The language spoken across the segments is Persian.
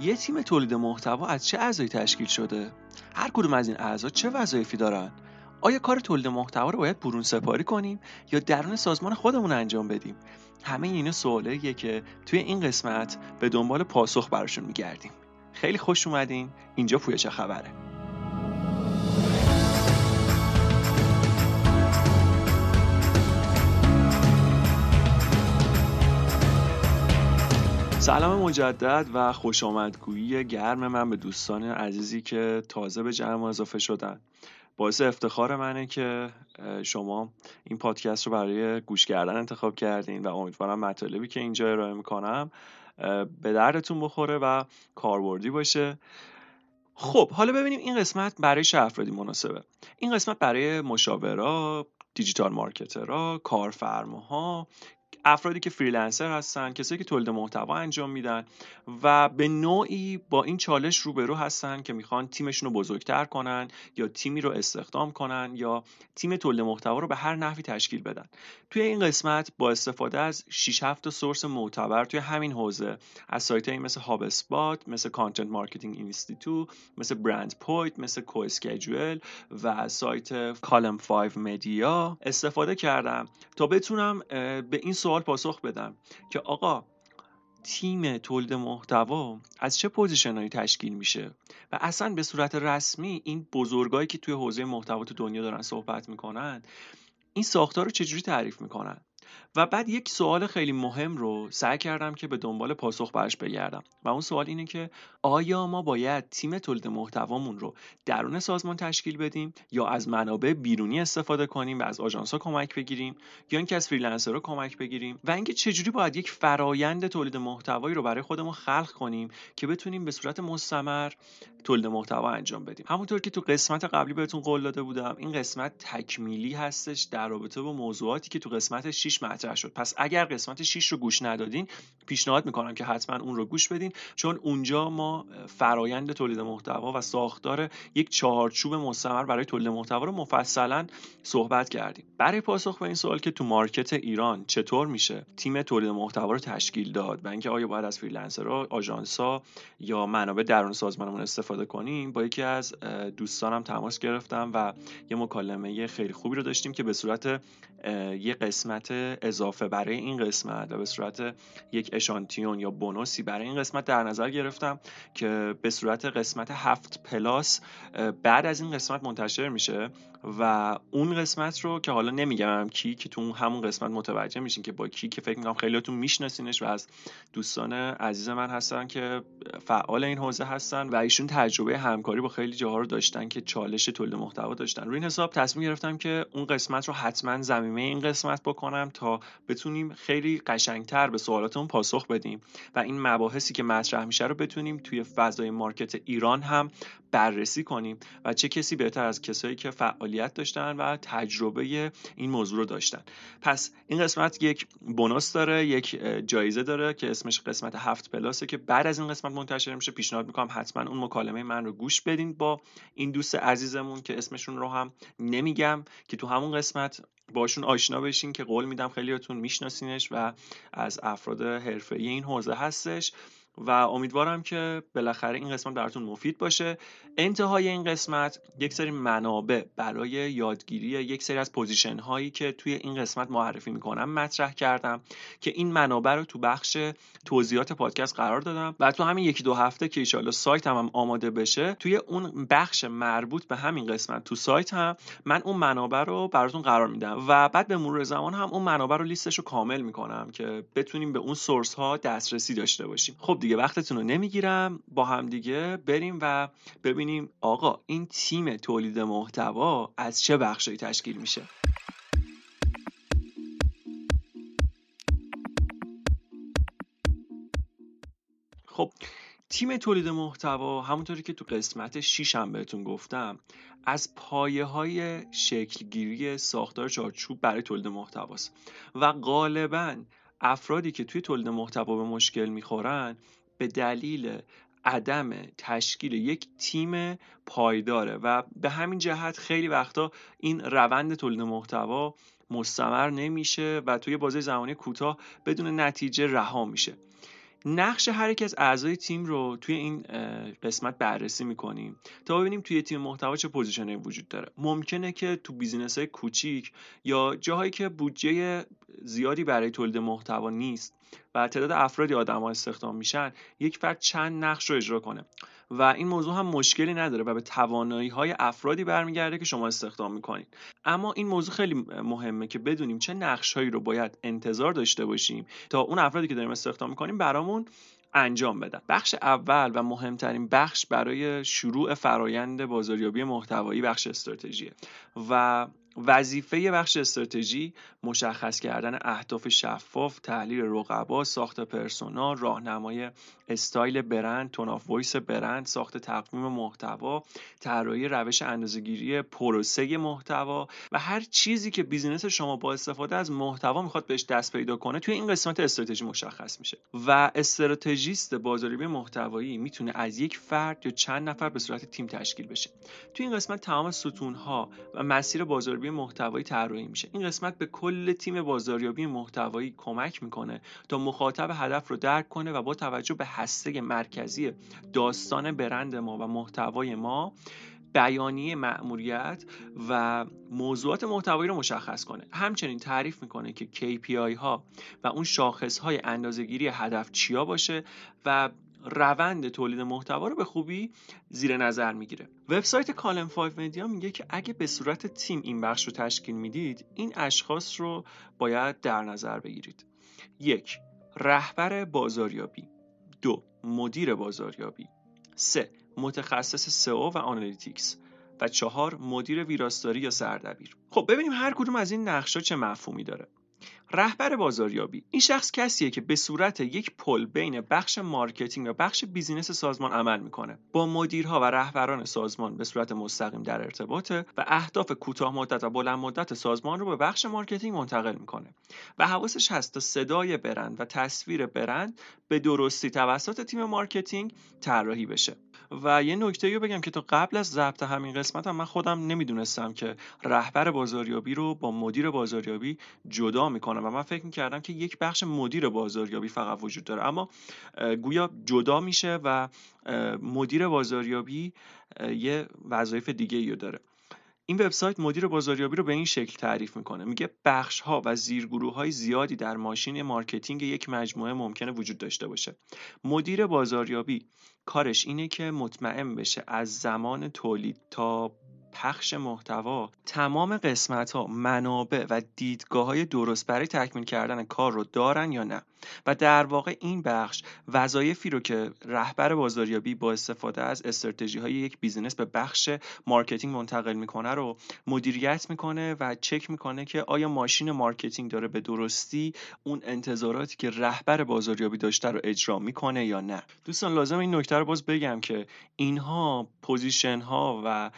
یه تیم تولید محتوا از چه اعضایی تشکیل شده؟ هر کدوم از این اعضا چه وظایفی دارن؟ آیا کار تولید محتوا رو باید برون سپاری کنیم یا درون سازمان خودمون انجام بدیم؟ همه اینا سوالاییه که توی این قسمت به دنبال پاسخ براشون میگردیم. خیلی خوش اومدین. اینجا پویا خبره. سلام مجدد و خوش آمدگویی گرم من به دوستان عزیزی که تازه به جمع اضافه شدن. باعث افتخار منه که شما این پادکست رو برای گوش کردن انتخاب کردین و امیدوارم مطالبی که اینجا ارائه می‌کنم به دردتون بخوره و کاربردی باشه. خب حالا ببینیم این قسمت برای چه افرادی مناسبه؟ این قسمت برای مشاورا دیجیتال مارکترها کارفرماها افرادی که freelancer هستن کسایی که تولید محتوا انجام میدن و به نوعی با این چالش روبرو هستن که می‌خوان تیمشون رو بزرگتر کنن یا تیمی رو استخدام کنن یا تیم تولید محتوا رو به هر نحوی تشکیل بدن. توی این قسمت با استفاده از 6 7 source معتبر توی همین حوزه از سایت مثل HubSpot مثل Content Marketing Institute مثل Brandpoint مثل کو و سایت Column 5 Media استفاده کردم تا بتونم به این سوال پاسخ بدم که آقا تیم تولید محتوا از چه پوزیشنهایی تشکیل میشه؟ و اصلا به صورت رسمی این بزرگایی که توی حوزه محتوا تو دنیا دارن صحبت می‌کنن این ساختار رو چجوری تعریف می‌کنن؟ و بعد یک سوال خیلی مهم رو سعی کردم که به دنبال پاسخ برش بگردم و اون سوال اینه که آیا ما باید تیم تولید محتوامون رو درون سازمان تشکیل بدیم یا از منابع بیرونی استفاده کنیم و از آژانس ها کمک بگیریم یا اینکه از فریلنسر رو کمک بگیریم و اینکه چجوری باید یک فرایند تولید محتوایی رو برای خودمون خلق کنیم که بتونیم به صورت مستمر تولید محتوا انجام بدیم. همونطور که تو قسمت قبلی بهتون قول داده بودم این قسمت تکمیلی هستش در رابطه با موضوعاتی که تو قسمت 6 مطرح شد. پس اگر قسمت 6 رو گوش ندادین پیشنهاد می‌کنم که حتما اون رو گوش بدین چون اونجا ما فرایند تولید محتوا و ساختار یک چهارچوب مستمر برای تولید محتوا رو مفصلا صحبت کردیم. برای پاسخ به این سوال که تو market ایران چطور میشه تیم تولید محتوا رو تشکیل داد و اینکه آیا باید از freelancer ها آژانس‌ها یا منابع درون سازمانمون استفاده کنیم. با یکی از دوستانم تماس گرفتم و یه مکالمه خیلی خوبی رو داشتیم که به صورت یه قسمت اضافه برای این قسمت و به صورت یک اشانتیون یا bonus ی برای این قسمت در نظر گرفتم که به صورت قسمت هفت plus بعد از این قسمت منتشر میشه. و اون قسمت رو که حالا نمیگم کی که تو همون قسمت متوجه میشین که با کی که فکر می‌کنم خیلیاتون میشناسینش و از دوستان عزیز من هستن که فعال این حوزه هستن و ایشون تجربه همکاری با خیلی جاها رو داشتن که چالش تولید محتوا داشتن. روی این حساب تصمیم گرفتم که اون قسمت رو حتما زمینه این قسمت بکنم تا بتونیم خیلی قشنگتر به سوالاتمون پاسخ بدیم و این مباحثی که مطرح میشه رو بتونیم توی فضای مارکت ایران هم بررسی کنیم و چه کسی بهتر از کسایی که فعالیت داشتن و تجربه این موضوع رو داشتن. پس این قسمت یک بونوس داره یک جایزه داره که اسمش قسمت هفت پلاسه که بعد از این قسمت منتشر میشه. پیشنهاد می‌کنم حتما اون مکالمه من رو گوش بدین با این دوست عزیزمون که اسمشون رو هم نمیگم که تو همون قسمت باشون آشنا بشین که قول میدم خیلیاتون میشناسینش و از افراد حرفه‌ای این حوزه هستش. و امیدوارم که بالاخره این قسمت براتون مفید باشه. انتهای این قسمت یک سری منابع برای یادگیری یک سری از position هایی که توی این قسمت معرفی می‌کنم مطرح کردم که این منابع رو تو بخش توضیحات پادکست قرار دادم و تو همین یکی دو هفته که ایشالا سایت هم, هم آماده بشه توی اون بخش مربوط به همین قسمت تو سایت هم من اون منابع رو براتون قرار میدم و بعد به مرور زمان هم اون منابع رو لیستش رو کامل می‌کنم که بتونیم به اون source ها دسترسی داشته باشیم. خب دیگه وقتتون رو نمی‌گیرم. با هم دیگه بریم و ببینیم آقا این تیم تولید محتوا از چه بخشی تشکیل میشه. خب تیم تولید محتوا همونطوری که تو قسمت 6 هم بهتون گفتم از پایه های شکلگیری ساختار چارچوب برای تولید محتواست و غالبا افرادی که توی تولید محتوا به مشکل می‌خورن به دلیل عدم تشکیل یک تیم پایداره و به همین جهت خیلی وقتا این روند تولید محتوا مستمر نمیشه و توی بازه زمانی کوتاه بدون نتیجه رها میشه. نقش هر یک از اعضای تیم رو توی این قسمت بررسی می‌کنیم تا ببینیم توی تیم محتوا چه position ی وجود داره. ممکنه که تو business های کوچیک یا جاهایی که بودجه زیادی برای تولید محتوا نیست و تعداد افرادی آدم ها استخدام میشن یک فرد چند نقش رو اجرا کنه. و این موضوع هم مشکلی نداره و به توانایی های افرادی برمیگرده که شما استخدام می‌کنید. اما این موضوع خیلی مهمه که بدونیم چه نقش هایی رو باید انتظار داشته باشیم تا اون افرادی که داریم استخدام می‌کنیم برامون انجام بدن. بخش اول و مهمترین بخش برای شروع فرایند بازاریابی محتوایی بخش استراتژیه. و وظیفه بخش استراتژی مشخص کردن اهداف شفاف، تحلیل رقبا، ساخت persona، راهنمای استایل برند، tone of voice برند، ساخت تقویم محتوا، طراحی روش اندازه‌گیری پروسه محتوا و هر چیزی که business شما با استفاده از محتوا می‌خواد بهش دست پیدا کنه توی این قسمت استراتژی مشخص میشه. و استراتژیست بازاریابی محتوایی می‌تونه از یک فرد یا چند نفر به صورت تیم تشکیل بشه. توی این قسمت تمام ستونها و مسیر بازاریابی محتوایی طراحی میشه. این قسمت به کل تیم بازاریابی محتوایی کمک می‌کنه تا مخاطب هدف رو درک کنه و با توجه به هسته مرکزی داستان برند ما و محتوای ما بیانیه مأموریت و موضوعات محتوایی رو مشخص کنه. همچنین تعریف می‌کنه که KPI ها و اون شاخص های اندازهگیری هدف چیا باشه و روند تولید محتوا رو به خوبی زیر نظر می‌گیره. وبسایت Column 5 Media میگه که اگه به صورت تیم این بخش رو تشکیل می‌دید این اشخاص رو باید در نظر بگیرید. یک رهبر بازاریابی. دو مدیر بازاریابی. سه متخصص سئو و analytics. و چهار مدیر ویراستاری یا سردبیر. خب ببینیم هر کدوم از این نقشا چه مفهومی داره. رهبر بازاریابی. این شخص کسیه که به صورت یک پل بین بخش marketing و بخش business سازمان عمل می‌کنه. با مدیرها و رهبران سازمان به صورت مستقیم در ارتباطه و اهداف کوتاه مدت و بلند مدت سازمان رو به بخش marketing منتقل می‌کنه و حواسش هست تا صدای برند و تصویر برند به درستی توسط تیم marketing طراحی بشه. و یه نکته رو بگم که تا قبل از ضبط همین قسمت هم من خودم نمی‌دونستم که رهبر بازاریابی رو با مدیر بازاریابی جدا می‌کنم و من فکر می‌کردم که یک بخش مدیر بازاریابی فقط وجود داره. اما گویا جدا میشه و مدیر بازاریابی یه وظایف دیگه رو داره. این وبسایت مدیر بازاریابی رو به این شکل تعریف می‌کنه. میگه بخش ها و زیرگروه های زیادی در ماشین marketing یک مجموعه ممکنه وجود داشته باشه. مدیر بازاریابی کارش اینه که مطمئن بشه از زمان تولید تا پخش محتوا تمام قسمت ها منابع و دیدگاه های درست برای تکمیل کردن کار رو دارن یا نه. و در واقع این بخش وظایفی رو که رهبر بازاریابی با استفاده از استراتژی های یک business به بخش marketing منتقل می‌کنه رو مدیریت می‌کنه و چک می‌کنه که آیا ماشین marketing داره به درستی اون انتظاراتی که رهبر بازاریابی داشته رو اجرا می‌کنه یا نه. دوستان لازم این نکته رو باز بگم که اینها position ها و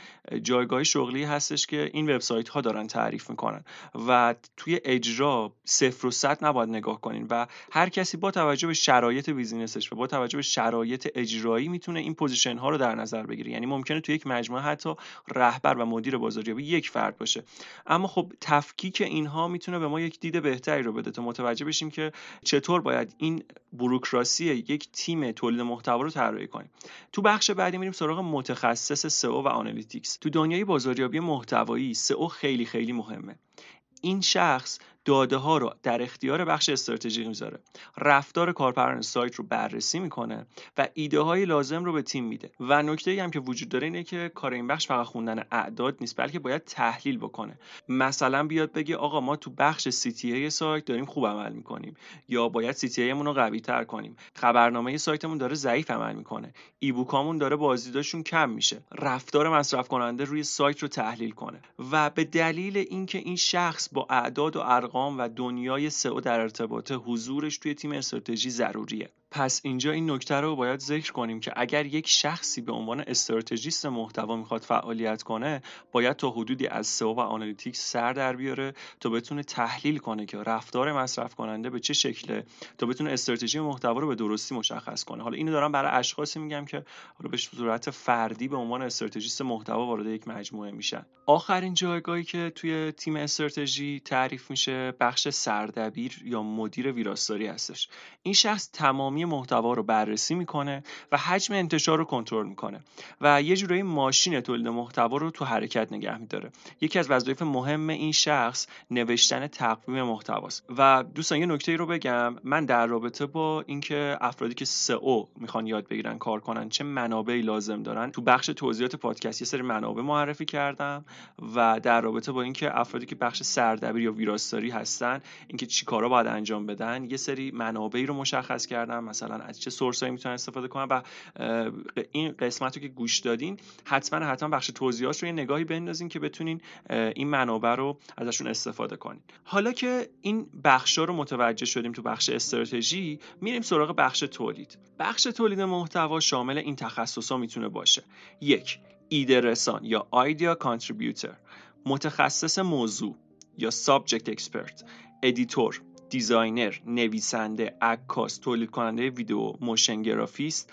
جایگاه شغلی هستش که این وبسایت ها دارن تعریف می‌کنن و توی اجرا صفر و صد نباید نگاه کنین و هر کسی با توجه به شرایط business ش و با توجه به شرایط اجرایی می‌تونه این position ها رو در نظر بگیره. یعنی ممکنه تو یک مجموعه حتی رهبر و مدیر بازاریابی یک فرد باشه. اما خب تفکیک اینها می‌تونه به ما یک دید بهتری رو بده تا متوجه بشیم که چطور باید این بروکراسی یک تیم تولید محتوا رو طراحی کنیم. تو بخش بعدی میریم سراغ متخصص سئو و analytics. تو دنیای بازاریابی محتوایی سئو خیلی خیلی مهمه. این شخص داده ها رو در اختیار بخش استراتژی می‌ذاره. رفتار کاربران سایت رو بررسی می‌کنه و ایده های لازم رو به تیم میده. و نکته هم که وجود داره اینه که کار این بخش فقط خوندن اعداد نیست بلکه باید تحلیل بکنه. مثلا بیاد بگه آقا ما تو بخش سی سایت داریم خوب عمل می‌کنیم یا باید سی رو قوی تر کنیم. خبرنامه سایتمون داره ضعیف عمل می‌کنه. ebook امون داره بازدیداشون کم میشه. رفتار مصرف کننده روی سایت رو تحلیل کنه. و به دلیل اینکه این شخص با اعداد و ارقام و دنیای سئو در ارتباط حضورش توی تیم استراتژی ضروریه. پس اینجا این نکته رو باید ذکر کنیم که اگر یک شخصی به عنوان استراتژیست محتوا می‌خواد فعالیت کنه باید تا حدودی از سئو و analytics سر در بیاره تا بتونه تحلیل کنه که رفتار مصرف کننده به چه شکله تا بتونه استراتژی محتوا رو به درستی مشخص کنه. حالا اینو دارم برای اشخاصی میگم که حالا به صورت فردی به عنوان استراتژیست محتوا وارد یک مجموعه میشن. آخرین جایگاهی که توی تیم استراتژی تعریف میشه بخش سردبیر یا مدیر ویراستاری هستش. این شخص تمامی تمامی محتوا رو بررسی می‌کنه و حجم انتشار رو کنترل می‌کنه و یه جورایی ماشین تولید محتوا رو تو حرکت نگه میداره. یکی از وظایف مهم این شخص نوشتن تقویم محتواست. و دوستان یه نکته رو بگم. من در رابطه با اینکه افرادی که سئو می‌خوان یاد بگیرن کار کنن چه منابعی لازم دارن تو بخش توضیحات پادکست یه سری منابع معرفی کردم و در رابطه با اینکه افرادی که بخش سردبیر یا ویراستاری هستن اینکه چیکارا باید انجام بدن یه سری منابعی رو مشخص کردم. مثلا از چه سورسایی می‌تونن استفاده کنن و این قسمت رو که گوش دادین حتما حتما بخش توضیحات رو یه نگاهی بندازین که بتونین این منابع رو ازشون استفاده کنین. حالا که این بخش رو متوجه شدیم تو بخش استراتژی میریم سراغ بخش تولید. بخش تولید محتوا شامل این تخصص می‌تونه باشه. یک ایده رسان یا idea contributor. متخصص موضوع یا subject expert. editor. designer، نویسنده، عکاس، تولید کننده ویدیو، motion گرافیست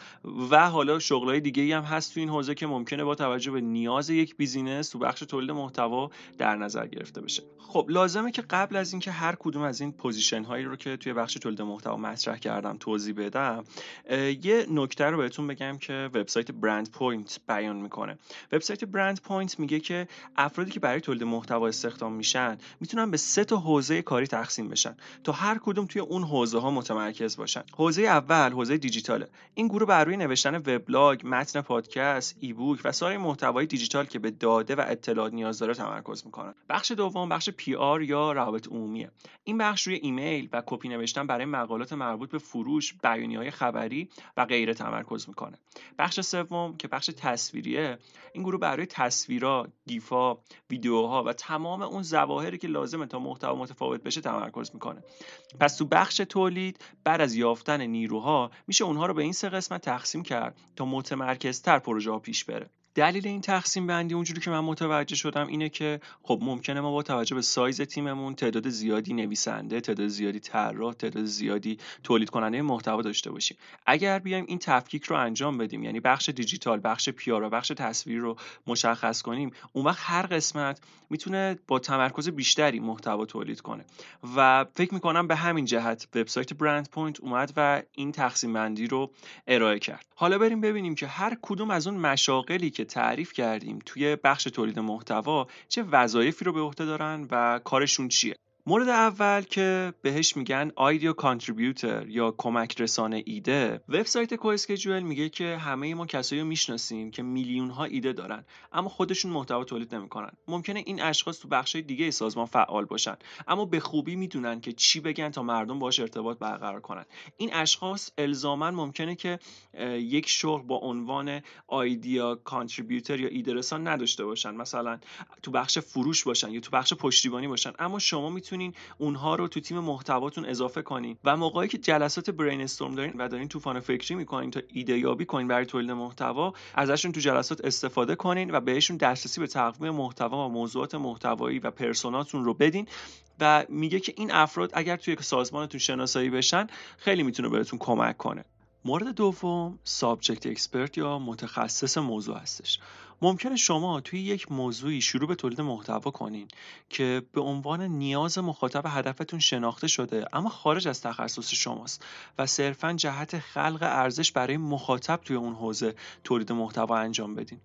و حالا شغلای دیگه هم هست تو این حوزه که ممکنه با توجه به نیاز یک business تو بخش تولید محتوا در نظر گرفته بشه. خب لازمه که قبل از اینکه هر کدوم از این position هایی رو که توی بخش تولید محتوا مطرح کردم توضیح بدم یه نکته رو بهتون بگم که وبسایت Brandpoint بیان می‌کنه وبسایت Brandpoint میگه که افرادی که برای تولید محتوا استخدام میشن می‌تونن به سه تا حوزه کاری تقسیم بشن تا هر کدوم توی اون حوزه ها متمرکز باشن. حوزه اول حوزه دیجیتاله. این گروه بر روی نوشتن وبلاگ متن پادکست ebook و سایر محتوای دیجیتال که به داده و اطلاعات نیاز داره تمرکز می‌کنن. بخش دوم بخش PR یا روابط عمومیه. این بخش روی ایمیل و کپی نوشتن برای مقالات مربوط به فروش بیانیه های خبری و غیره تمرکز می‌کنه. بخش سوم که بخش تصویریه این گروه برای تصویرها GIF ا ویدیوها و تمام اون ظواهری که لازمه تا محتوا متفاوت بشه تمرکز می‌کنه. پس تو بخش تولید بعد از یافتن نیروها میشه اونها رو به این سه قسمت تقسیم کرد تا متمرکزتر پروژه ها پیش بره. دلیل این تقسیم بندی اونجوری که من متوجه شدم اینه که خب ممکنه ما با توجه به سایز تیممون تعداد زیادی نویسنده تعداد زیادی طراح تعداد زیادی تولید کننده محتوا داشته باشیم. اگر بیایم این تفکیک رو انجام بدیم یعنی بخش دیجیتال بخش پیارا بخش تصویر رو مشخص کنیم اون وقت هر قسمت می‌تونه با تمرکز بیشتری محتوا تولید کنه. و فکر می‌کنم به همین جهت وبسایت Brandpoint اومد و این تقسیم بندی رو ارائه کرد. حالا بریم ببینیم که هر کدوم از اون مشاغلی که تعریف کردیم توی بخش تولید محتوا چه وظایفی رو به عهده دارن و کارشون چیه؟ مورد اول که بهش میگن idea contributor یا کمک رسانه ایده وبسایت CoSchedule میگه که همه ما کسایی رو می‌شناسیم که میلیون ها ایده دارن اما خودشون محتوا تولید نمی‌کنن. ممکنه این اشخاص تو بخش دیگه سازمان فعال باشن اما به خوبی می‌دونن که چی بگن تا مردم باش ارتباط برقرار کنن. این اشخاص الزاما ممکنه که یک شغل با عنوان آیدیا کانتریبیوتر یا ایده رسان نداشته باشن. مثلا تو بخش فروش باشن یا تو بخش پشتیبانی باشن اما شما می‌تونید می‌تونین اونها رو تو تیم محتواتون اضافه کنین. و موقعی که جلسات برین استورم دارین و دارین طوفان فکری می‌کنین تا ایده یابی کنین برای تولید محتوا ازشون تو جلسات استفاده کنین و بهشون دسترسی به تقویم محتوا و موضوعات محتوایی و پرسوناتون رو بدین. و میگه که این افراد اگر توی سازمانتون شناسایی بشن خیلی می‌تونه بهتون کمک کنه. مورد دوم subject expert یا متخصص موضوع هستش. ممکنه شما توی یک موضوعی شروع به تولید محتوا کنین که به عنوان نیاز مخاطب هدفتون شناخته شده اما خارج از تخصص شماست و صرفا جهت خلق ارزش برای مخاطب توی اون حوزه تولید محتوا انجام بدین.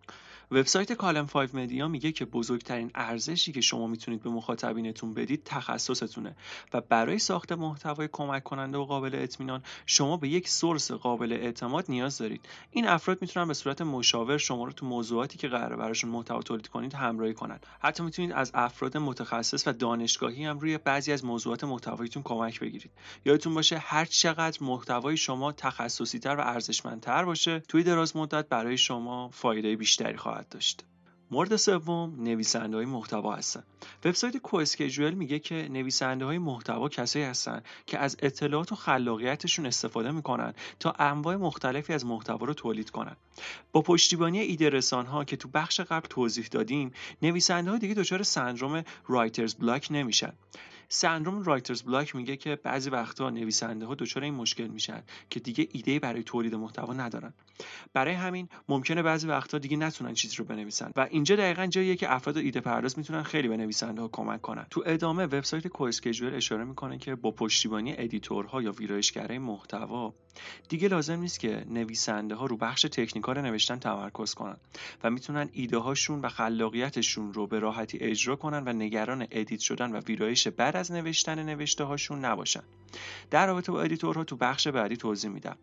وبسایت Column 5 Media میگه که بزرگترین ارزشی که شما می‌تونید به مخاطبینتون بدید تخصصتونه و برای ساخت محتوای کمک کننده و قابل اطمینان شما به یک سورس قابل اعتماد نیاز دارید. این افراد می‌تونن به صورت مشاور شما رو تو موضوعاتی که قراره براشون محتوا تولید کنید همراهی کنند حتی می‌تونید از افراد متخصص و دانشگاهی هم روی بعضی از موضوعات محتواییتون کمک بگیرید. یادتون باشه هر چقدر محتوای شما تخصصی تر و ارزشمندتر باشه توی دراز مدت برای شما فایده بیشتری خواهد داشت. مورد سوم نویسنده های محتوا هستن. وبسایت CoSchedule میگه که نویسنده های محتوا کسایی هستن که از اطلاعات و خلاقیتشون استفاده می‌کنن تا انواع مختلفی از محتوا رو تولید کنن. با پشتیبانی ایده رسان ها که تو بخش قبل توضیح دادیم نویسنده ها دیگه دچار سندروم writer's block نمیشن. سندروم writer's block میگه که بعضی وقتها نویسنده ها دچار این مشکل میشن که دیگه ایده برای تولید محتوا ندارن. برای همین ممکنه بعضی وقتها دیگه نتونن چیزی رو بنویسن. و اینجا دقیقا جاییه که افراد ایده پرداز می‌تونن خیلی به نویسنده ها کمک کنن. تو ادامه وبسایت CoSchedule اشاره می‌کنه که با پشتیبانی editor ها یا ویرایشگرای محتوا دیگه لازم نیست که نویسنده ها رو بخش technical نوشتن تمرکز کنن و می‌تونن ایده هاشون و خلاقیتشون رو به راحتی اجرا کنن و نگران edit شدن و ویرایش بعد از نوشتن نوشته هاشون نباشن. در رابطه با editor ها تو بخش بعدی توضیح میدم.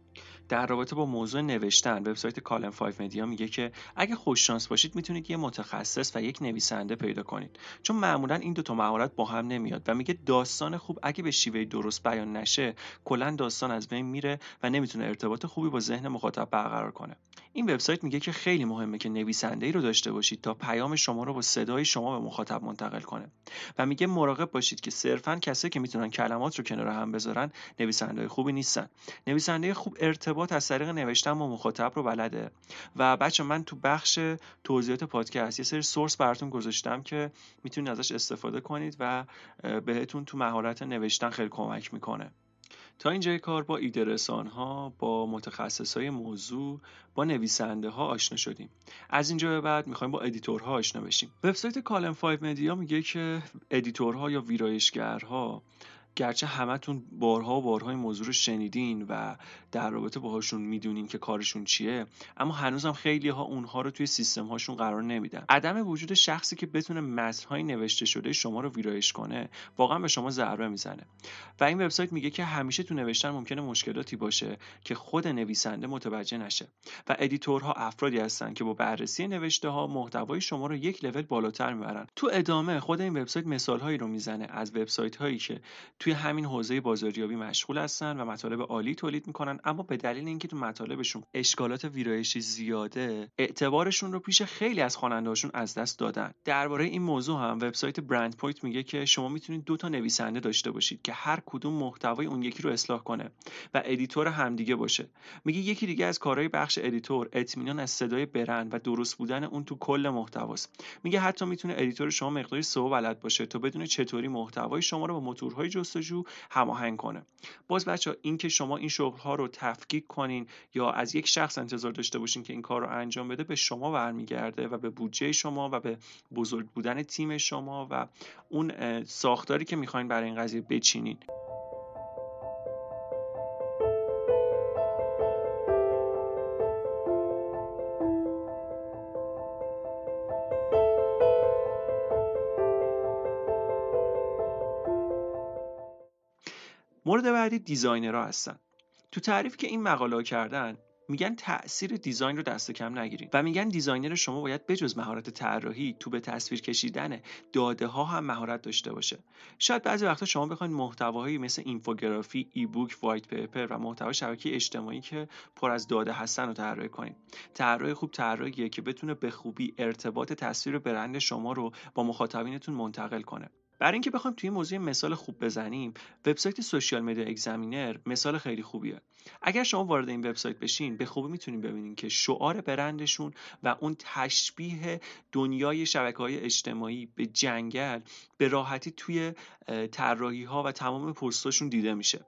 در رابطه با موضوع نوشتن وبسایت Column 5 Media میگه که اگه خوش شانس باشید می‌تونید یه متخصص و یک نویسنده پیدا کنید. چون معمولا این دو تا مهارت با هم نمیاد و میگه داستان خوب اگه به شیوه درست بیان نشه کلا داستان از بین میره و نمی‌تونه ارتباط خوبی با ذهن مخاطب برقرار کنه. این وبسایت میگه که خیلی مهمه که نویسنده ای رو داشته باشید تا پیام شما رو با صدای شما به مخاطب منتقل کنه. و میگه مراقب باشید که صرفا کسایی که می‌تونن کلمات رو کنار هم بذارن نویسنده خوبی نیستن. نویسنده خوب ارتباط از طریق نوشتن با مخاطب رو بلده. و بچه من تو بخش توضیحات پادکست یه سری سورس براتون گذاشتم که می‌تونید ازش استفاده کنید و بهتون تو مهارت نوشتن خیلی کمک می‌کنه. تا اینجای کار با ایده ها با متخصص های موضوع با نویسنده ها آشنا شدیم. از اینجا به بعد می‌خوایم با editor ها آشنا بشیم. وبسایت Column 5 Media میگه که editor ها یا ویرایشگرها گرچه همتون بارها و بارها این موضوع رو شنیدین و در رابطه باهاشون می‌دونین که کارشون چیه اما هنوزم خیلی ها اونها رو توی سیستم هاشون قرار نمیدن. عدم وجود شخصی که بتونه متنهای نوشته شده شما رو ویرایش کنه واقعا به شما ضربه می‌زنه. و این وبسایت میگه که همیشه تو نوشتن ممکنه مشکلاتی باشه که خود نویسنده متوجه نشه و editor ها افرادی هستن که با بررسی نوشته ها محتوای شما رو یک لول بالاتر می‌برن. تو ادامه خود این وبسایت مثال هایی رو می‌زنه از وبسایت هایی که توی همین حوزه بازاریابی مشغول هستن و مطالب عالی تولید می‌کنن اما به دلیل اینکه تو مطالبشون اشکالات ویرایشی زیاده اعتبارشون رو پیش خیلی از خواننده‌هاشون از دست دادن. درباره این موضوع هم وبسایت Brandpoint میگه که شما می‌تونید دو تا نویسنده داشته باشید که هر کدوم محتوای اون یکی رو اصلاح کنه و editor همدیگه باشه. میگه یکی دیگه از کارهای بخش editor اطمینان از صدای برند و درست بودن اون تو کل محتواست. میگه حتی می‌تونه editor شما مقداری SEO بلد باشه تا بدونه چطوری محتوای شما رو با موتورهای جستجو هماهنگ کنه. باز بسته به این که شما این شغل ها رو تفکیک کنین یا از یک شخص انتظار داشته باشین که این کار رو انجام بده به شما برمیگرده و به بودجه شما و به بزرگ بودن تیم شما و اون ساختاری که می‌خواین برای این قضیه بچینین. مورد بعدی designer ها هستن. تو تعریف که این مقاله کردن میگن تاثیر design رو دست کم نگیرید و میگن designer شما باید بجز مهارت طراحی تو به تصویر کشیدن داده ها هم مهارت داشته باشه. شاید بعضی وقتا شما بخواید محتواهایی مثل اینفوگرافی ebook white paper و محتوا شبکه اجتماعی که پر از داده هستن رو طراحی کنید طراح خوب طراحیه که بتونه به خوبی ارتباط تصویر برند شما رو با مخاطبینتون منتقل کنه. برای اینکه بخوایم توی موضوع مثال خوب بزنیم وبسایت سوشیال مدیا اگزمینر مثال خیلی خوبیه. اگر شما وارد این وبسایت بشین به خوبی می‌تونید ببینین که شعار برندشون و اون تشبیه دنیای شبکه های اجتماعی به جنگل به راحتی توی طراحی ها و تمام پستاشون دیده میشه.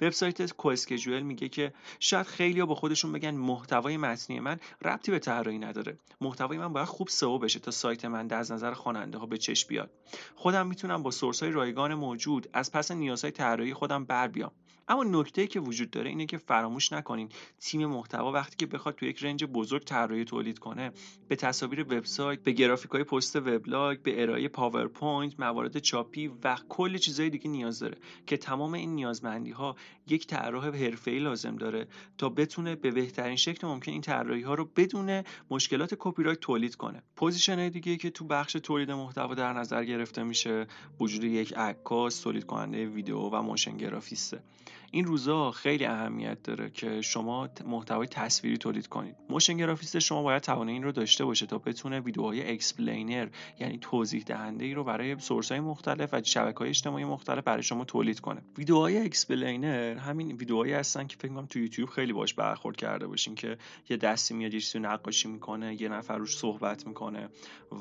وبسایت کواسکجول میگه که شاید خیلی با خودشون بگن محتوای متنی من ربطی به طراحی نداره. محتوای من باید خوب سئو بشه تا سایت من از نظر خواننده ها به چشم بیاد. خودم می‌تونم با source های رایگان موجود از پس نیازهای طراحی خودم بر بیام. اما نکته که وجود داره اینه که فراموش نکنین تیم محتوا وقتی که بخواد تو یک range بزرگ طراحی تولید کنه به تصاویر وبسایت به گرافیک های پست وبلاگ به ارائه PowerPoint موارد چاپی و کل چیزهای دیگه نیاز داره که تمام این نیازمندی ها یک طراح حرفه‌ای لازم داره تا بتونه به بهترین شکل ممکن این طراحی ها رو بدون مشکلات کپی رایت تولید کنه. position دیگه که تو بخش تولید محتوا در نظر گرفته میشه وجود یک عکاس تولید کننده ویدیو و motion گرافیسته. این روزا خیلی اهمیت داره که شما محتوای تصویری تولید کنید. motion گرافیست شما باید توانایی این رو داشته باشه تا بتونه ویدیوهای explainer یعنی توضیح دهنده ای رو برای source های مختلف و شبکه های اجتماعی مختلف برای شما تولید کنه. ویدیوهای explainer همین ویدیوهایی هستن که فکر تو یوتیوب خیلی باش برخورد کرده باشین که یه دستی میاد یه چیزی نقاشی می‌کنه یه نفر روش صحبت می‌کنه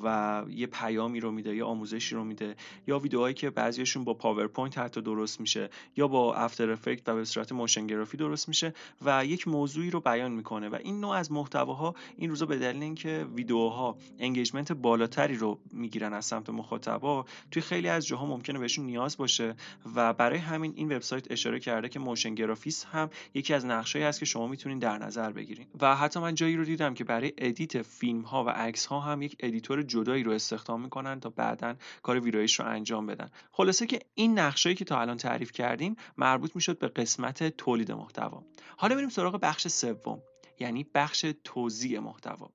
و یه پیامی رو میده یا آموزشی رو میده. یا ویدیوهایی که بعضیشون با پاورپوینت حتی درست میشه یا با After Effect و به صورت motion گرافی درست میشه و یک موضوعی رو بیان می‌کنه و این نوع از محتواها این روزا به دلیل اینکه ویدیوها engagement بالاتری رو می‌گیرن از سمت مخاطبا توی خیلی از جاها ممکنه بهشون نیاز باشه و برای همین این وبسایت اشاره کرده که motion گرافیست هم یکی از نقشهایی هست که شما می‌تونین در نظر بگیرین و حتی من جایی رو دیدم که برای edit فیلم ها و عکس ها هم یک editor جدایی رو استخدام می‌کنن تا بعدا کار ویرایش رو انجام بدن. خلاصه که این نقشهایی که تا الان تعریف کردیم مربوط می‌شد قسمت تولید محتوا. حالا بریم سراغ بخش سوم یعنی بخش توزیع محتوا.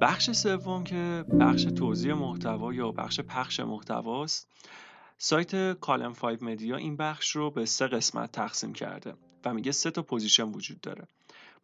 بخش سوم که بخش توزیع محتوا یا بخش پخش محتواست سایت کالم 5 مدیا این بخش رو به سه قسمت تقسیم کرده و میگه سه تا position وجود داره.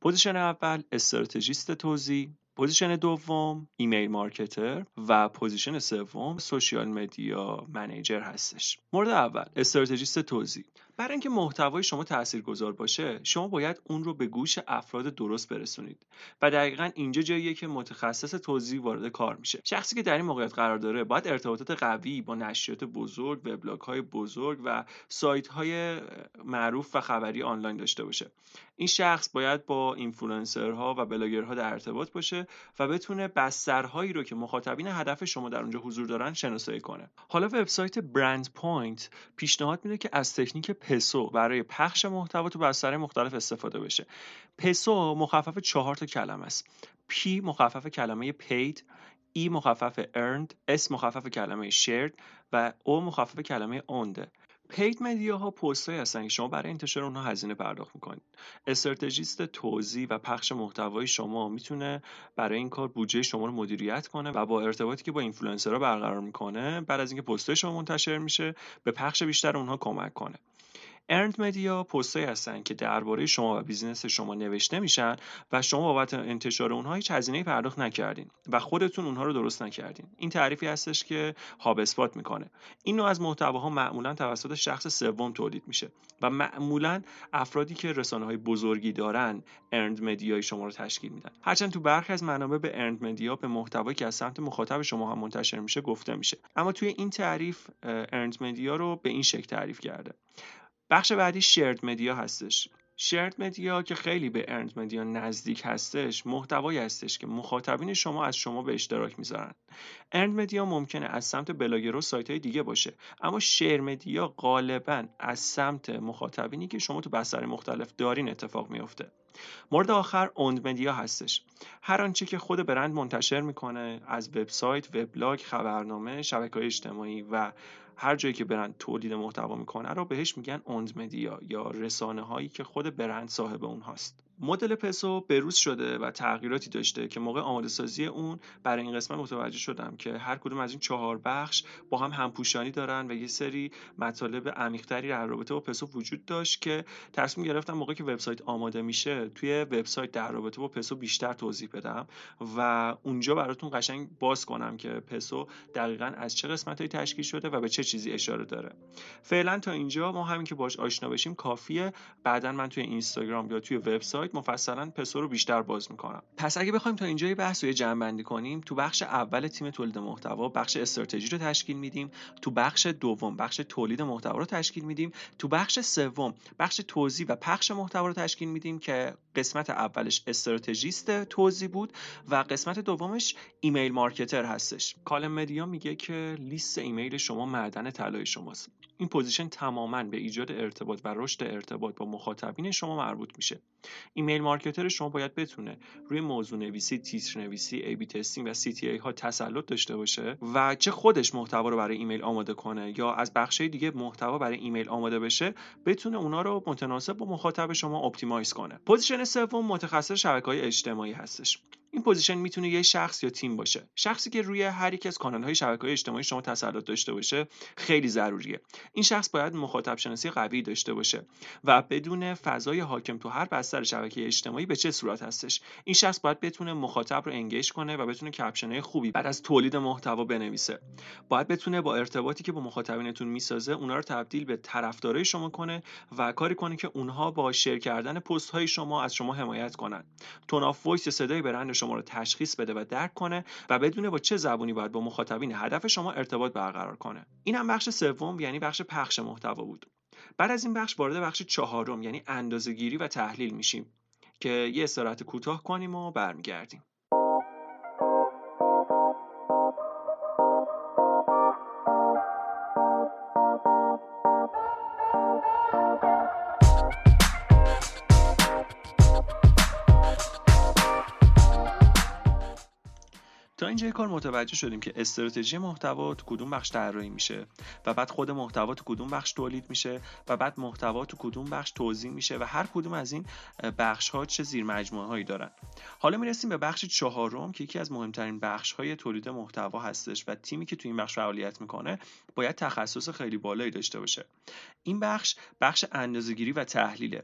position اول استراتژیست توزیع position دوم email marketer و position سوم social media manager هستش. مورد اول استراتژیست توزیع برای اینکه محتوای شما تاثیرگذار باشه شما باید اون رو به گوش افراد درست برسونید و دقیقا اینجا جاییه که متخصص توزیع وارد کار میشه. شخصی که در این موقعیت قرار داره باید ارتباطات قوی با نشریات بزرگ وبلاگ های بزرگ و سایت های معروف و خبری آنلاین داشته باشه. این شخص باید با influencerها و bloggerها در ارتباط باشه و بتونه بسترهایی رو که مخاطبین هدف شما در اونجا حضور دارن شناسایی کنه. حالا وبسایت Brandpoint پیشنهاد میده که از تکنیک PESO برای پخش محتوا تو بستر مختلف استفاده بشه. PESO مخفف چهار تا کلمه است. P مخفف کلمه paid E مخفف earned S مخفف کلمه shared و O مخفف کلمه owned. paid media ها پستهایی هستن که شما برای انتشار اونها هزینه پرداخت می‌کنید. استراتژیست توزیع و پخش محتوای شما می‌تونه برای این کار بودجه شما رو مدیریت کنه و با ارتباطی که با influencerها برقرار می‌کنه بعد از اینکه پست شما منتشر میشه به پخش بیشتر اونها کمک کنه. earned media پستایی هستن که درباره شما و business شما نوشته میشن و شما بابت انتشار اونها هیچ هزینه پرداخت نکردین و خودتون اونها رو درست نکردین. این تعریفی هستش که HubSpot می‌کنه. این نوع از محتواها معمولا توسط شخص سوم تولید میشه و معمولا افرادی که رسانه های بزرگی دارن earned media ی شما رو تشکیل میدن. هرچند تو برخی از منابع به earned media به محتوایی که از سمت مخاطب شما هم منتشر میشه گفته میشه. اما توی این تعریف earned media رو به این شکل تعریف کرده. بخش بعدی shared media هستش. shared media که خیلی به earned media نزدیک هستش محتوایی هستش که مخاطبین شما از شما به اشتراک می‌ذارن. earned media ممکنه از سمت بلاگر و سایت های دیگه باشه اما shared media غالبا از سمت مخاطبینی که شما تو بستر مختلف دارین اتفاق میفته مورد آخر owned media هستش. هر آنچه که خود برند منتشر می‌کنه از وبسایت وبلاگ خبرنامه شبکه اجتماعی و هر جایی که برند تولید محتوا می‌کنه رو بهش میگن owned media یا رسانه هایی که خود برند صاحب اون هست مدل PESO بروز شده و تغییراتی داشته که موقع آماده سازی اون برای این قسمت متوجه شدم که هر کدوم از این چهار بخش با هم همپوشانی دارن و یه سری مطالب عمیقتری در رابطه با پسو وجود داشت که تصمیم گرفتم موقعی که وبسایت آماده میشه توی وبسایت در رابطه با پسو بیشتر توضیح بدم و اونجا براتون قشنگ باز کنم که پسو دقیقا از چه قسمتهایی تشکیل شده و به چه چیزی اشاره داره. فعلا تا اینجا ما همین که باش آشنا بشیم کافیه. بعدا من توی اینستاگرام یا توی وبسایت مفصلا پسو رو بیشتر باز می‌کنم. پس اگه بخوایم تا اینجا بحث رو جمع کنیم تو بخش اول تیم تولید محتوا بخش استراتژی رو تشکیل میدیم. تو بخش دوم بخش تولید محتوا رو تشکیل میدیم. تو بخش سوم بخش توزیع و پخش محتوا رو تشکیل میدیم که قسمت اولش استراتژیست توزیع بود و قسمت دومش email marketer هستش. کالم مدیا میگه که لیست ایمیل شما معدن طلای شماست. این position تماما به ایجاد ارتباط و رشد ارتباط با مخاطبین شما مربوط میشه. email marketer شما باید بتونه روی موضوع نویسی تیتر نویسی A/B testing و CTA ها تسلط داشته باشه و چه خودش محتوا رو برای ایمیل آماده کنه یا از بخشای دیگه محتوا برای ایمیل آماده بشه بتونه اونا رو متناسب با مخاطب شما optimize کنه. position سوم متخصص شبکه های اجتماعی هستش. این position می‌تونه یه شخص یا تیم باشه. شخصی که روی هر یک از کانال های اجتماعی شما تسلط داشته باشه خیلی ضروریه. این شخص باید مخاطب شناسی قوی داشته باشه و بدونه فضای حاکم تو هر بستر شبکه اجتماعی به چه صورت هستش. این شخص باید بتونه مخاطب رو engage کنه و بتونه caption خوبی بعد از تولید محتوا بنویسه. باید بتونه با ارتباطی که با مخاطبینتون می‌سازه اونا رو تبدیل به طرفدارای شما کنه و کاری کنه که اونها با share کردن پست های شما از شما حمایت کنن. tone of voice صدای برند رو تشخیص بده و درک کنه و بدونه با چه زبونی باید با مخاطبین هدف شما ارتباط برقرار کنه. این هم بخش سوم یعنی بخش پخش محتوا بود. بعد از این بخش وارد بخش چهارم یعنی اندازه‌گیری و تحلیل میشیم که یه استراحت کوتاه کنیم و برمیگردیم. تا اینجا کار متوجه شدیم که استراتژی محتوا تو کدوم بخش طراحی میشه و بعد خود محتوا تو کدوم بخش تولید میشه و بعد محتوا تو کدوم بخش توزیع میشه و هر کدوم از این بخش ها چه زیر مجموعه هایی دارن. حالا می‌رسیم به بخش چهارم که یکی از مهمترین بخش های تولید محتوا هستش و تیمی که تو این بخش فعالیت می‌کنه باید تخصص خیلی بالایی داشته باشه. این بخش بخش اندازه‌گیری و تحلیله.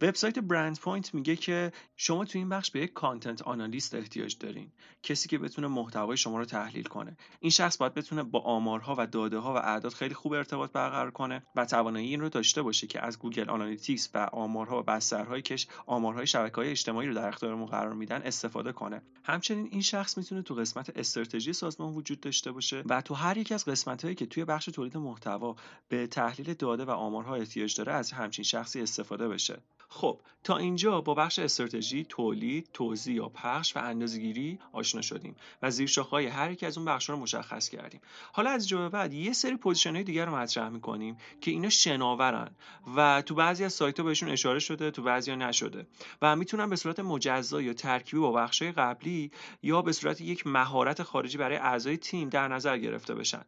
وبسایت Brandpoint میگه که شما تو این بخش به یک content analyst احتیاج دارین کسی که بتونه محتوای شما رو تحلیل کنه. این شخص باید بتونه با آمارها و داده ها و اعداد خیلی خوب ارتباط برقرار کنه و توانایی این رو داشته باشه که از گوگل آنالیتیکس و آمارها و بسترهایی که آمارهای شبکه‌های اجتماعی رو در اختیارمون قرار میدن استفاده کنه. همچنین این شخص می‌تونه تو قسمت استراتژی سازمان وجود داشته باشه و تو هر یک از قسمت‌هایی که توی بخش تولید محتوا به تحلیل داده و آمارها احتیاج داره از همچین شخصی استفاده بشه. خب تا اینجا با بخش استراتژی، تولید، توزیع یا پخش و اندازه‌گیری آشنا شدیم و زیر شاخه‌های هر یک از اون بخش‌ها رو مشخص کردیم. حالا از اینجا بعد یه سری پوزیشن‌های دیگر رو مطرح می‌کنیم که اینا شناورن و تو بعضی از سایت‌ها بهشون اشاره شده، تو بعضی‌ها نشده و می‌تونن به صورت مجزا یا ترکیبی با بخش‌های قبلی یا به صورت یک مهارت خارجی برای اعضای تیم در نظر گرفته بشن.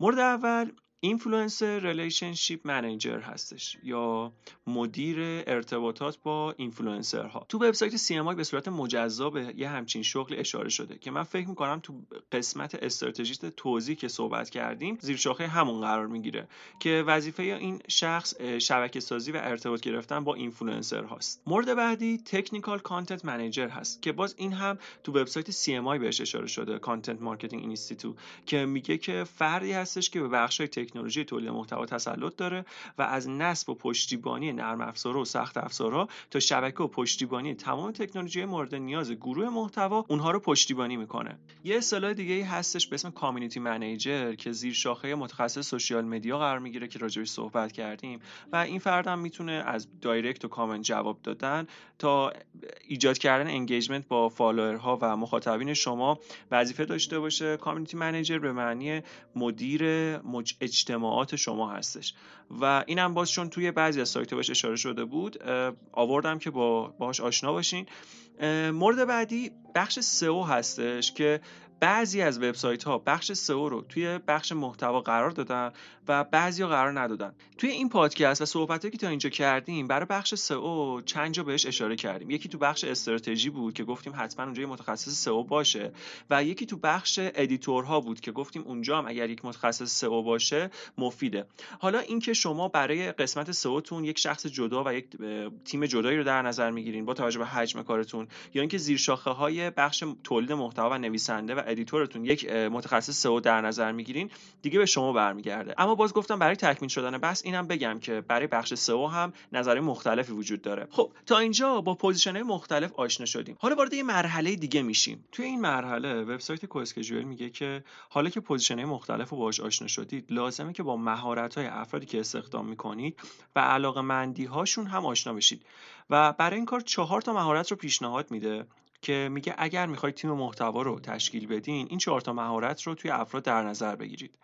مورد اول influencer relationship manager هستش یا مدیر ارتباطات با اینفلوئنسرها. تو وبسایت CMI به صورت مجزا به یه همچین شغل اشاره شده که من فکر می‌کنم تو قسمت استراتژیست توزیع که صحبت کردیم زیر شاخه همون قرار می‌گیره که وظیفه این شخص شبکه سازی و ارتباط گرفتن با اینفلوئنسر هاست مورد بعدی technical content manager هست که باز این هم تو وبسایت CMI بهش اشاره شده Content Marketing Institute که میگه که فردی هستش که به بخشای تکنولوژی تولید محتوا تسلط داره و از نصب و پشتیبانی نرم افزارها و سخت افزارها تا شبکه و پشتیبانی تمام تکنولوژی مورد نیاز گروه محتوا اونها رو پشتیبانی می‌کنه. یه اصطلاح دیگه ای هستش به اسم community manager که زیر شاخه متخصص social media قرار می‌گیره که راجعش صحبت کردیم و این فرد هم می‌تونه از دایرکت و کامنت جواب دادن تا ایجاد کردن engagement با فالوورها و مخاطبین شما. وظیفه داشته باشه. community manager به معنی مدیر مج... اجتماعات شما هستش. و اینم باز چون توی بعضی از سایت بهش اشاره شده بود آوردم که با باهاش آشنا باشین. مورد بعدی بخش سئو هستش که بعضی از وبسایت ها بخش سئو رو توی بخش محتوا قرار دادن و بعضی ها قرار ندادن. توی این پادکست و صحبتی که تا اینجا کردیم برای بخش سئو چند جا بهش اشاره کردیم. یکی تو بخش استراتژی بود که گفتیم حتما اونجا یه متخصص سئو باشه و یکی تو بخش ادیتورها بود که گفتیم اونجا هم اگر یک متخصص سئو باشه مفیده. حالا اینکه شما برای قسمت سئوتون یک شخص جدا و یک تیم جدایی رو در نظر می‌گیرین با توجه به حجم کارتون یا اینکه زیر شاخه های بخش تولید محتوا و نویسنده و ادیتورتون یک متخصص سئو در نظر می‌گیرین دیگه به شما برمیگرده. اما باز گفتم برای تکمیل شدن بس اینم بگم که برای بخش سئو هم نظری مختلفی وجود داره. خب تا اینجا با پوزیشن های مختلف آشنا شدیم. حالا وارد یه مرحله دیگه میشیم. توی این مرحله وبسایت CoSchedule میگه که حالا که پوزیشن های مختلف رو باهاش آشنا شدید لازمه که با مهارت های افرادی که استخدام می‌کنید و علاقه مندی هاشون هم آشنا بشید. و برای این کار چهار تا مهارت رو پیشنهاد میده. که میگه اگر می‌خواید تیم محتوا رو تشکیل بدین این چهار تا مهارت رو توی افراد در نظر بگیرید.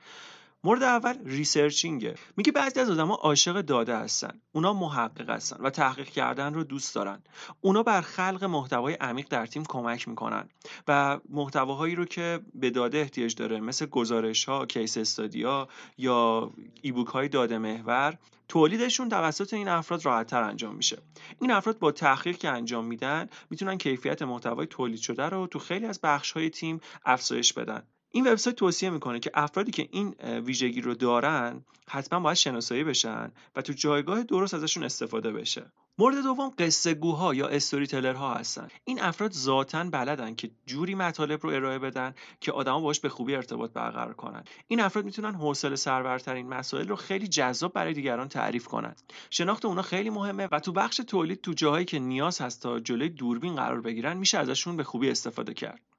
مورد اول ریسرچینگه. میگه بعضی از آدما عاشق داده هستن. اونا محقق هستن و تحقیق کردن رو دوست دارن. اونا بر خلق محتوای عمیق در تیم کمک می‌کنن و محتواهایی رو که به داده احتیاج داره مثل گزارش ها کیس استادیا یا ایبوک های داده محور تولیدشون توسط این افراد راحتتر انجام میشه. این افراد با تحقیق که انجام میدن می‌تونن کیفیت محتوای تولید شده رو تو خیلی از بخش های تیم افزایش بدن. این وبسایت توصیه می‌کنه که افرادی که این ویژگی رو دارن حتما باید شناسایی بشن و تو جایگاه درست ازشون استفاده بشه. مورد دوم قصه گوها یا استوری ها هستن. این افراد ذاتا بلدن که جوری مطالب رو ارائه بدن که آدما باش به خوبی ارتباط برقرار کنن. این افراد می‌تونن حوصله سربرترین مسائل رو خیلی جذاب برای دیگران تعریف کنن. شناخت اونا خیلی مهمه و تو بخش تولید تو جاهایی که نیاز هست تا جلوی دوربین قرار بگیرن میشه ازشون به خوبی استفاده کرد.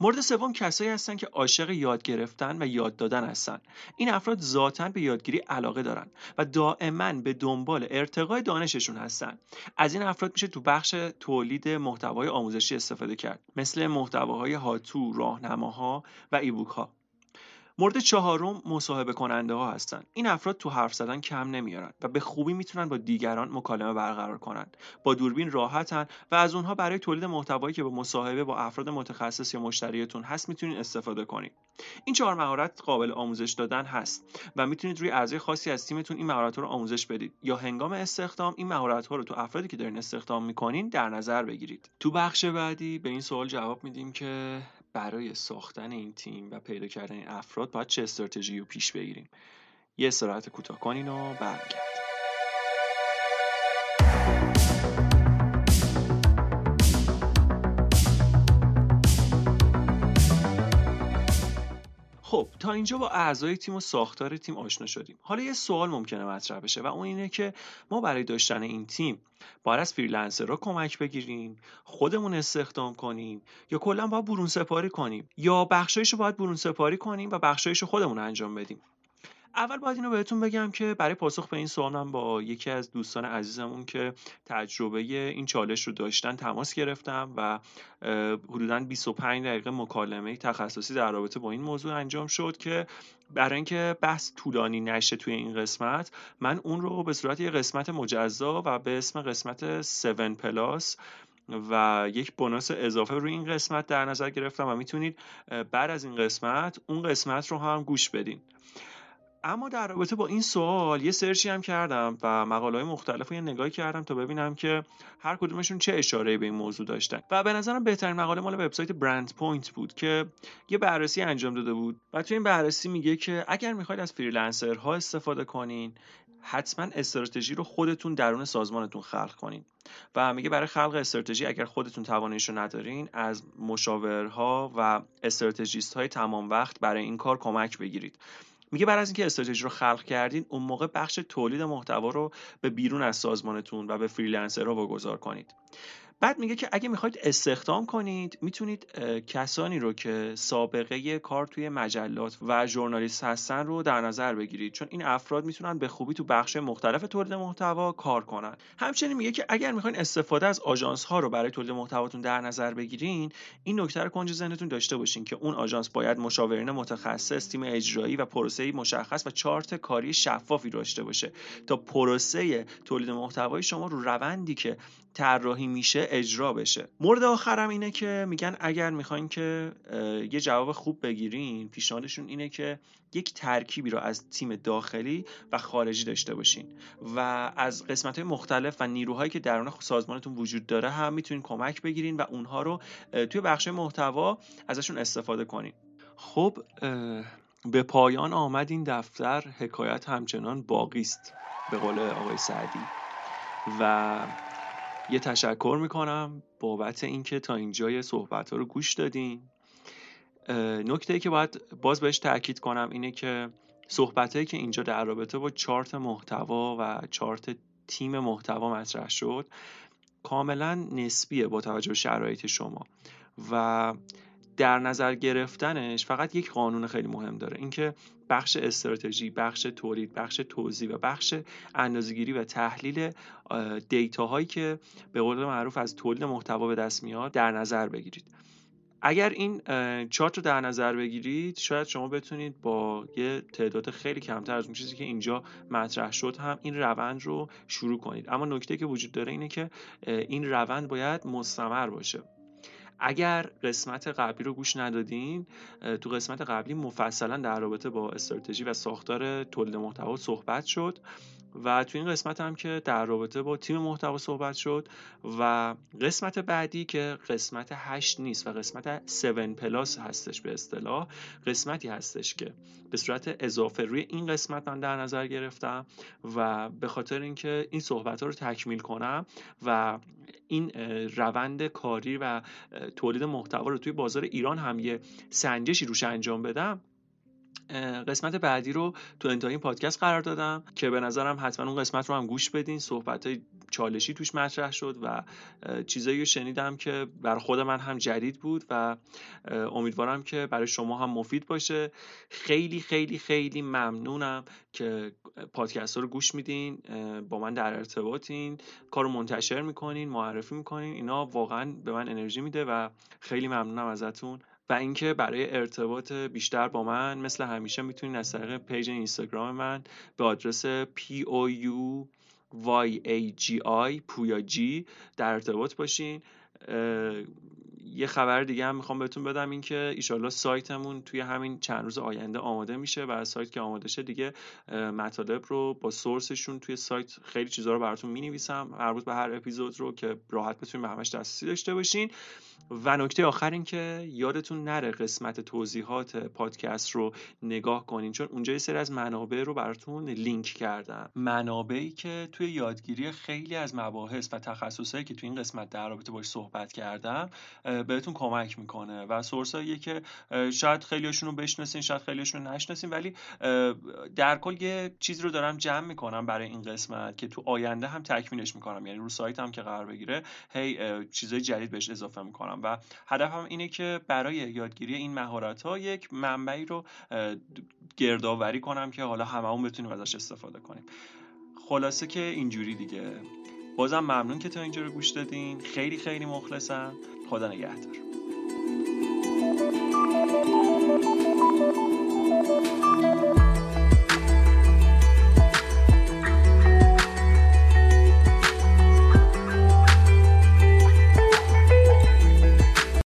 مورد سوم کسایی هستن که عاشق یاد گرفتن و یاد دادن هستن. این افراد ذاتا به یادگیری علاقه دارن و دائما به دنبال ارتقای دانششون هستن. از این افراد میشه تو بخش تولید محتوای آموزشی استفاده کرد مثل محتواهای هاتو راهنماها و ایبوک ها مورد چهارم مصاحبه کننده ها هستن. این افراد تو حرف زدن کم نمیارن و به خوبی می‌تونن با دیگران مکالمه برقرار کنن با دوربین راحتن و از اونها برای تولید محتوایی که با مصاحبه با افراد متخصص یا مشتریتون هست می‌تونید استفاده کنید. این چهار مهارت قابل آموزش دادن هست و می‌تونید روی اعضای خاصی از تیمتون این مهارت رو آموزش بدید یا هنگام استخدام این مهارت ها رو تو افرادی که دارین استخدام می‌کنین در نظر بگیرید. تو بخش بعدی به این سوال جواب میدیم که برای ساختن این تیم و پیدا کردن این افراد باید چه استراتژی رو پیش بگیریم. یه استراحت کوتاه کنین و برمیگردیم. خب تا اینجا با اعضای تیم و ساختار تیم آشنا شدیم. حالا یه سوال ممکنه مطرح بشه و اون اینه که ما برای داشتن این تیم باید از فریلنسرها کمک بگیریم خودمون استخدام کنیم یا کلا باید برون سپاری کنیم یا بخشایش رو باید برون سپاری کنیم و بخشایش خودمون انجام بدیم. اول باید اینو بهتون بگم که برای پاسخ به این سوال من با یکی از دوستان عزیزمون که تجربه این چالش رو داشتن تماس گرفتم و حدودا 25 دقیقه مکالمه تخصصی در رابطه با این موضوع انجام شد که برای اینکه بحث طولانی نشه توی این قسمت من اون رو به صورت یه قسمت مجزا و به اسم قسمت 7 پلاس و یک bonus اضافه روی این قسمت در نظر گرفتم و می‌تونید بعد از این قسمت اون قسمت رو هم گوش بدین. اما در رابطه با این سوال یه سرچی هم کردم و مقاله مختلف رو یه نگاهی کردم تا ببینم که هر کدومشون چه اشاره به این موضوع داشتن. و به نظرم بهترین مقاله مال وبسایت Brandpoint بود که یه بررسی انجام داده بود و توی این بررسی میگه که اگر می‌خواید از فریلنسرها استفاده کنین حتما استراتژی رو خودتون درون سازمانتون خلق کنین. و میگه برای خلق استراتژی اگر خودتون تواناییش ندارین از مشاورها و استراتژیست های تمام وقت برای این کار کمک بگیرید. میگه بعد از اینکه استراتژی رو خلق کردین اون موقع بخش تولید محتوا رو به بیرون از سازمانتون و به فریلنسرها واگذار کنید. بعد میگه که اگه می‌خواید استخدام کنید می‌تونید کسانی رو که سابقه کار توی مجلات و ژورنالیست هستن رو در نظر بگیرید. چون این افراد می‌تونن به خوبی تو بخش مختلف تولید محتوا کار کنن. همچنین میگه که اگر می‌خواین استفاده از آژانس ها رو برای تولید محتواتون در نظر بگیرین این نکته رو کنج ذهنتون داشته باشین که اون آژانس باید مشاورین متخصص تیم اجرایی و پروسه مشخص و چارت کاری شفافی داشته باشه تا پروسه تولید محتوای شما رو روندی که طراحی میشه اجرا بشه. مورد آخرم اینه که میگن اگر می‌خواین که یه جواب خوب بگیرین پیشنهادشون اینه که یک ترکیبی رو از تیم داخلی و خارجی داشته باشین و از قسمت های مختلف و نیروهایی که درون سازمانتون وجود داره هم می‌تونین کمک بگیرین و اونها رو توی بخش محتوا ازشون استفاده کنین. خب به پایان آمد این دفتر حکایت همچنان باقی است به قول آقای سعدی. و یه تشکر می‌کنم بابت اینکه تا اینجای صحبت ها رو گوش دادین. نکته ای که باید باز بهش تاکید کنم اینه که صحبت هایی که اینجا در رابطه با چارت محتوا و چارت تیم محتوا مطرح شد کاملا نسبیه با توجه به شرایط شما. و در نظر گرفتنش فقط یک قانون خیلی مهم داره اینکه بخش استراتژی بخش تولید بخش توزیع و بخش اندازهگیری و تحلیل دیتا هایی که به قول معروف از تولید محتوا به دست میاد در نظر بگیرید. اگر این چارت رو در نظر بگیرید شاید شما بتونید با یه تعداد خیلی کمتر از اون چیزی که اینجا مطرح شد هم این روند رو شروع کنید. اما نکته که وجود داره اینه که این روند باید مستمر باشه. اگر قسمت قبلی رو گوش ندادین تو قسمت قبلی مفصلا در رابطه با استراتژی و ساختار تولید محتوا صحبت شد. و تو این قسمت هم که در رابطه با تیم محتوا صحبت شد و قسمت بعدی که قسمت 8 نیست و قسمت 7 پلاس هستش به اصطلاح قسمتی هستش که به صورت اضافه روی این قسمت من در نظر گرفتم و به خاطر اینکه این صحبت ها رو تکمیل کنم و این روند کاری و تولید محتوا رو توی بازار ایران هم یه سنجشی روش انجام بدم قسمت بعدی رو تو انتهای این پادکست قرار دادم که به نظرم حتما اون قسمت رو هم گوش بدین. صحبت های چالشی توش مطرح شد و چیزایی رو شنیدم که بر خود من هم جدید بود و امیدوارم که برای شما هم مفید باشه. خیلی خیلی خیلی ممنونم که پادکست رو گوش میدین با من در ارتباطین. کارو منتشر می‌کنین معرفی می‌کنین. اینا واقعا به من انرژی میده و خیلی ممنونم ازتون. و اینکه برای ارتباط بیشتر با من مثل همیشه می‌تونین از طریق پیج اینستاگرام من به آدرس p o u y a g i پویا جی در ارتباط باشین. یه خبر دیگه هم می‌خوام بهتون بدم این که ایشالله سایتمون توی همین چند روز آینده آماده میشه و سایت که آماده شه دیگه مطالب رو با سورسشون توی سایت خیلی چیزها رو براتون می‌نویسم. مربوط به هر اپیزود رو که راحت بتونین به همش دسترسی داشته باشین. و نکته آخر این که یادتون نره قسمت توضیحات پادکست رو نگاه کنین چون اونجا یه سری از منابع رو براتون لینک کردم. منابعی که توی یادگیری خیلی از مباحث و تخصصهایی که توی این قسمت در رابطه باش صحبت کردم بهتون کمک می‌کنه و سورسایی که شاید خیلیشون رو بشناسین شاید خیلیشون رو نشناسین ولی در کل یه چیزی رو دارم جمع می‌کنم برای این قسمت که تو آینده هم تکمیلش می‌کنم. یعنی رو سایت هم که قرار بگیره هی چیزای جدید بهش اضافه می‌کنم. و هدفم اینه که برای یادگیری این مهارت ها یک منبعی رو گردآوری کنم که حالا هممون بتونیم ازش استفاده کنیم. خلاصه که اینجوری دیگه. بازم ممنون که تا اینجا رو گوش دادین. خیلی خیلی مخلصم. خدا نگهدار.